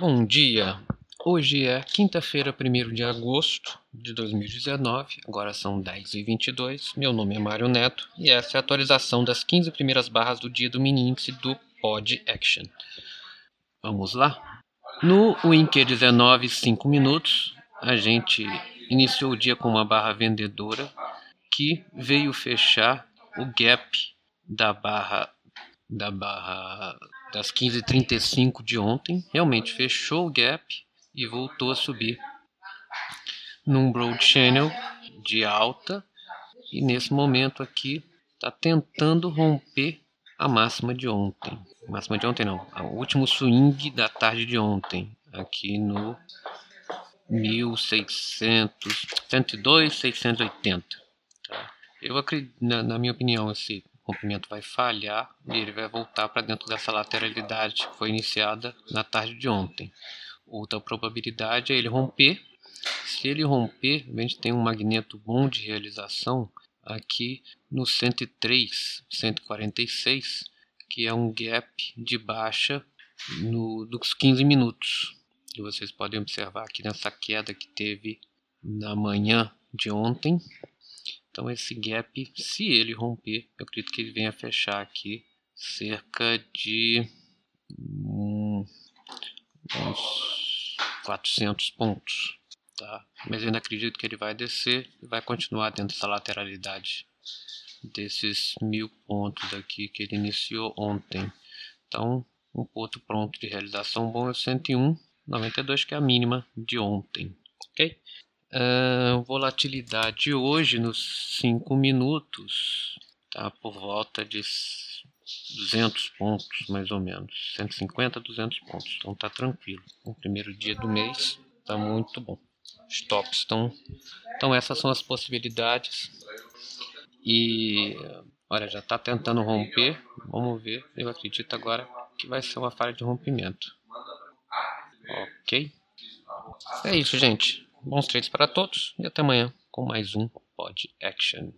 Bom dia! Hoje é quinta-feira, 1 de agosto de 2019, agora são 10h22. Meu nome é Mário Neto e essa é a atualização das 15 primeiras barras do dia do mini índice do Pod Action. Vamos lá? No Winker 19, 5 minutos, a gente iniciou o dia com uma barra vendedora que veio fechar o gap da barra da barra das 15h35 de ontem, realmente fechou o gap e voltou a subir num broad channel de alta e nesse momento aqui está tentando romper a máxima de ontem. Máxima de ontem não, o último swing da tarde de ontem, aqui no 1600, 102, 680. Tá? Eu acredito, na, na minha opinião, esse rompimento vai falhar e ele vai voltar para dentro dessa lateralidade que foi iniciada na tarde de ontem. Outra probabilidade é ele romper. Se ele romper, a gente tem um magneto bom de realização aqui no 103, 146, que é um gap de baixa no, dos 15 minutos. E vocês podem observar aqui nessa queda que teve na manhã de ontem, então esse gap, se ele romper, eu acredito que ele venha fechar aqui cerca de hum, uns 400 pontos. Tá? Mas ainda acredito que ele vai descer e vai continuar dentro dessa lateralidade desses mil pontos aqui que ele iniciou ontem. Então, um ponto pronto de realização bom é 101,92 que é a mínima de ontem. Ok? Uh, volatilidade hoje nos 5 minutos tá por volta de 200 pontos mais ou menos. 150 200 pontos. Então tá tranquilo. O primeiro dia do mês tá muito bom. Stops estão então essas são as possibilidades. E olha já está tentando romper. Vamos ver. Eu acredito agora que vai ser uma falha de rompimento. Ok? É isso gente Bons trades para todos e até amanhã com mais um Pod Action.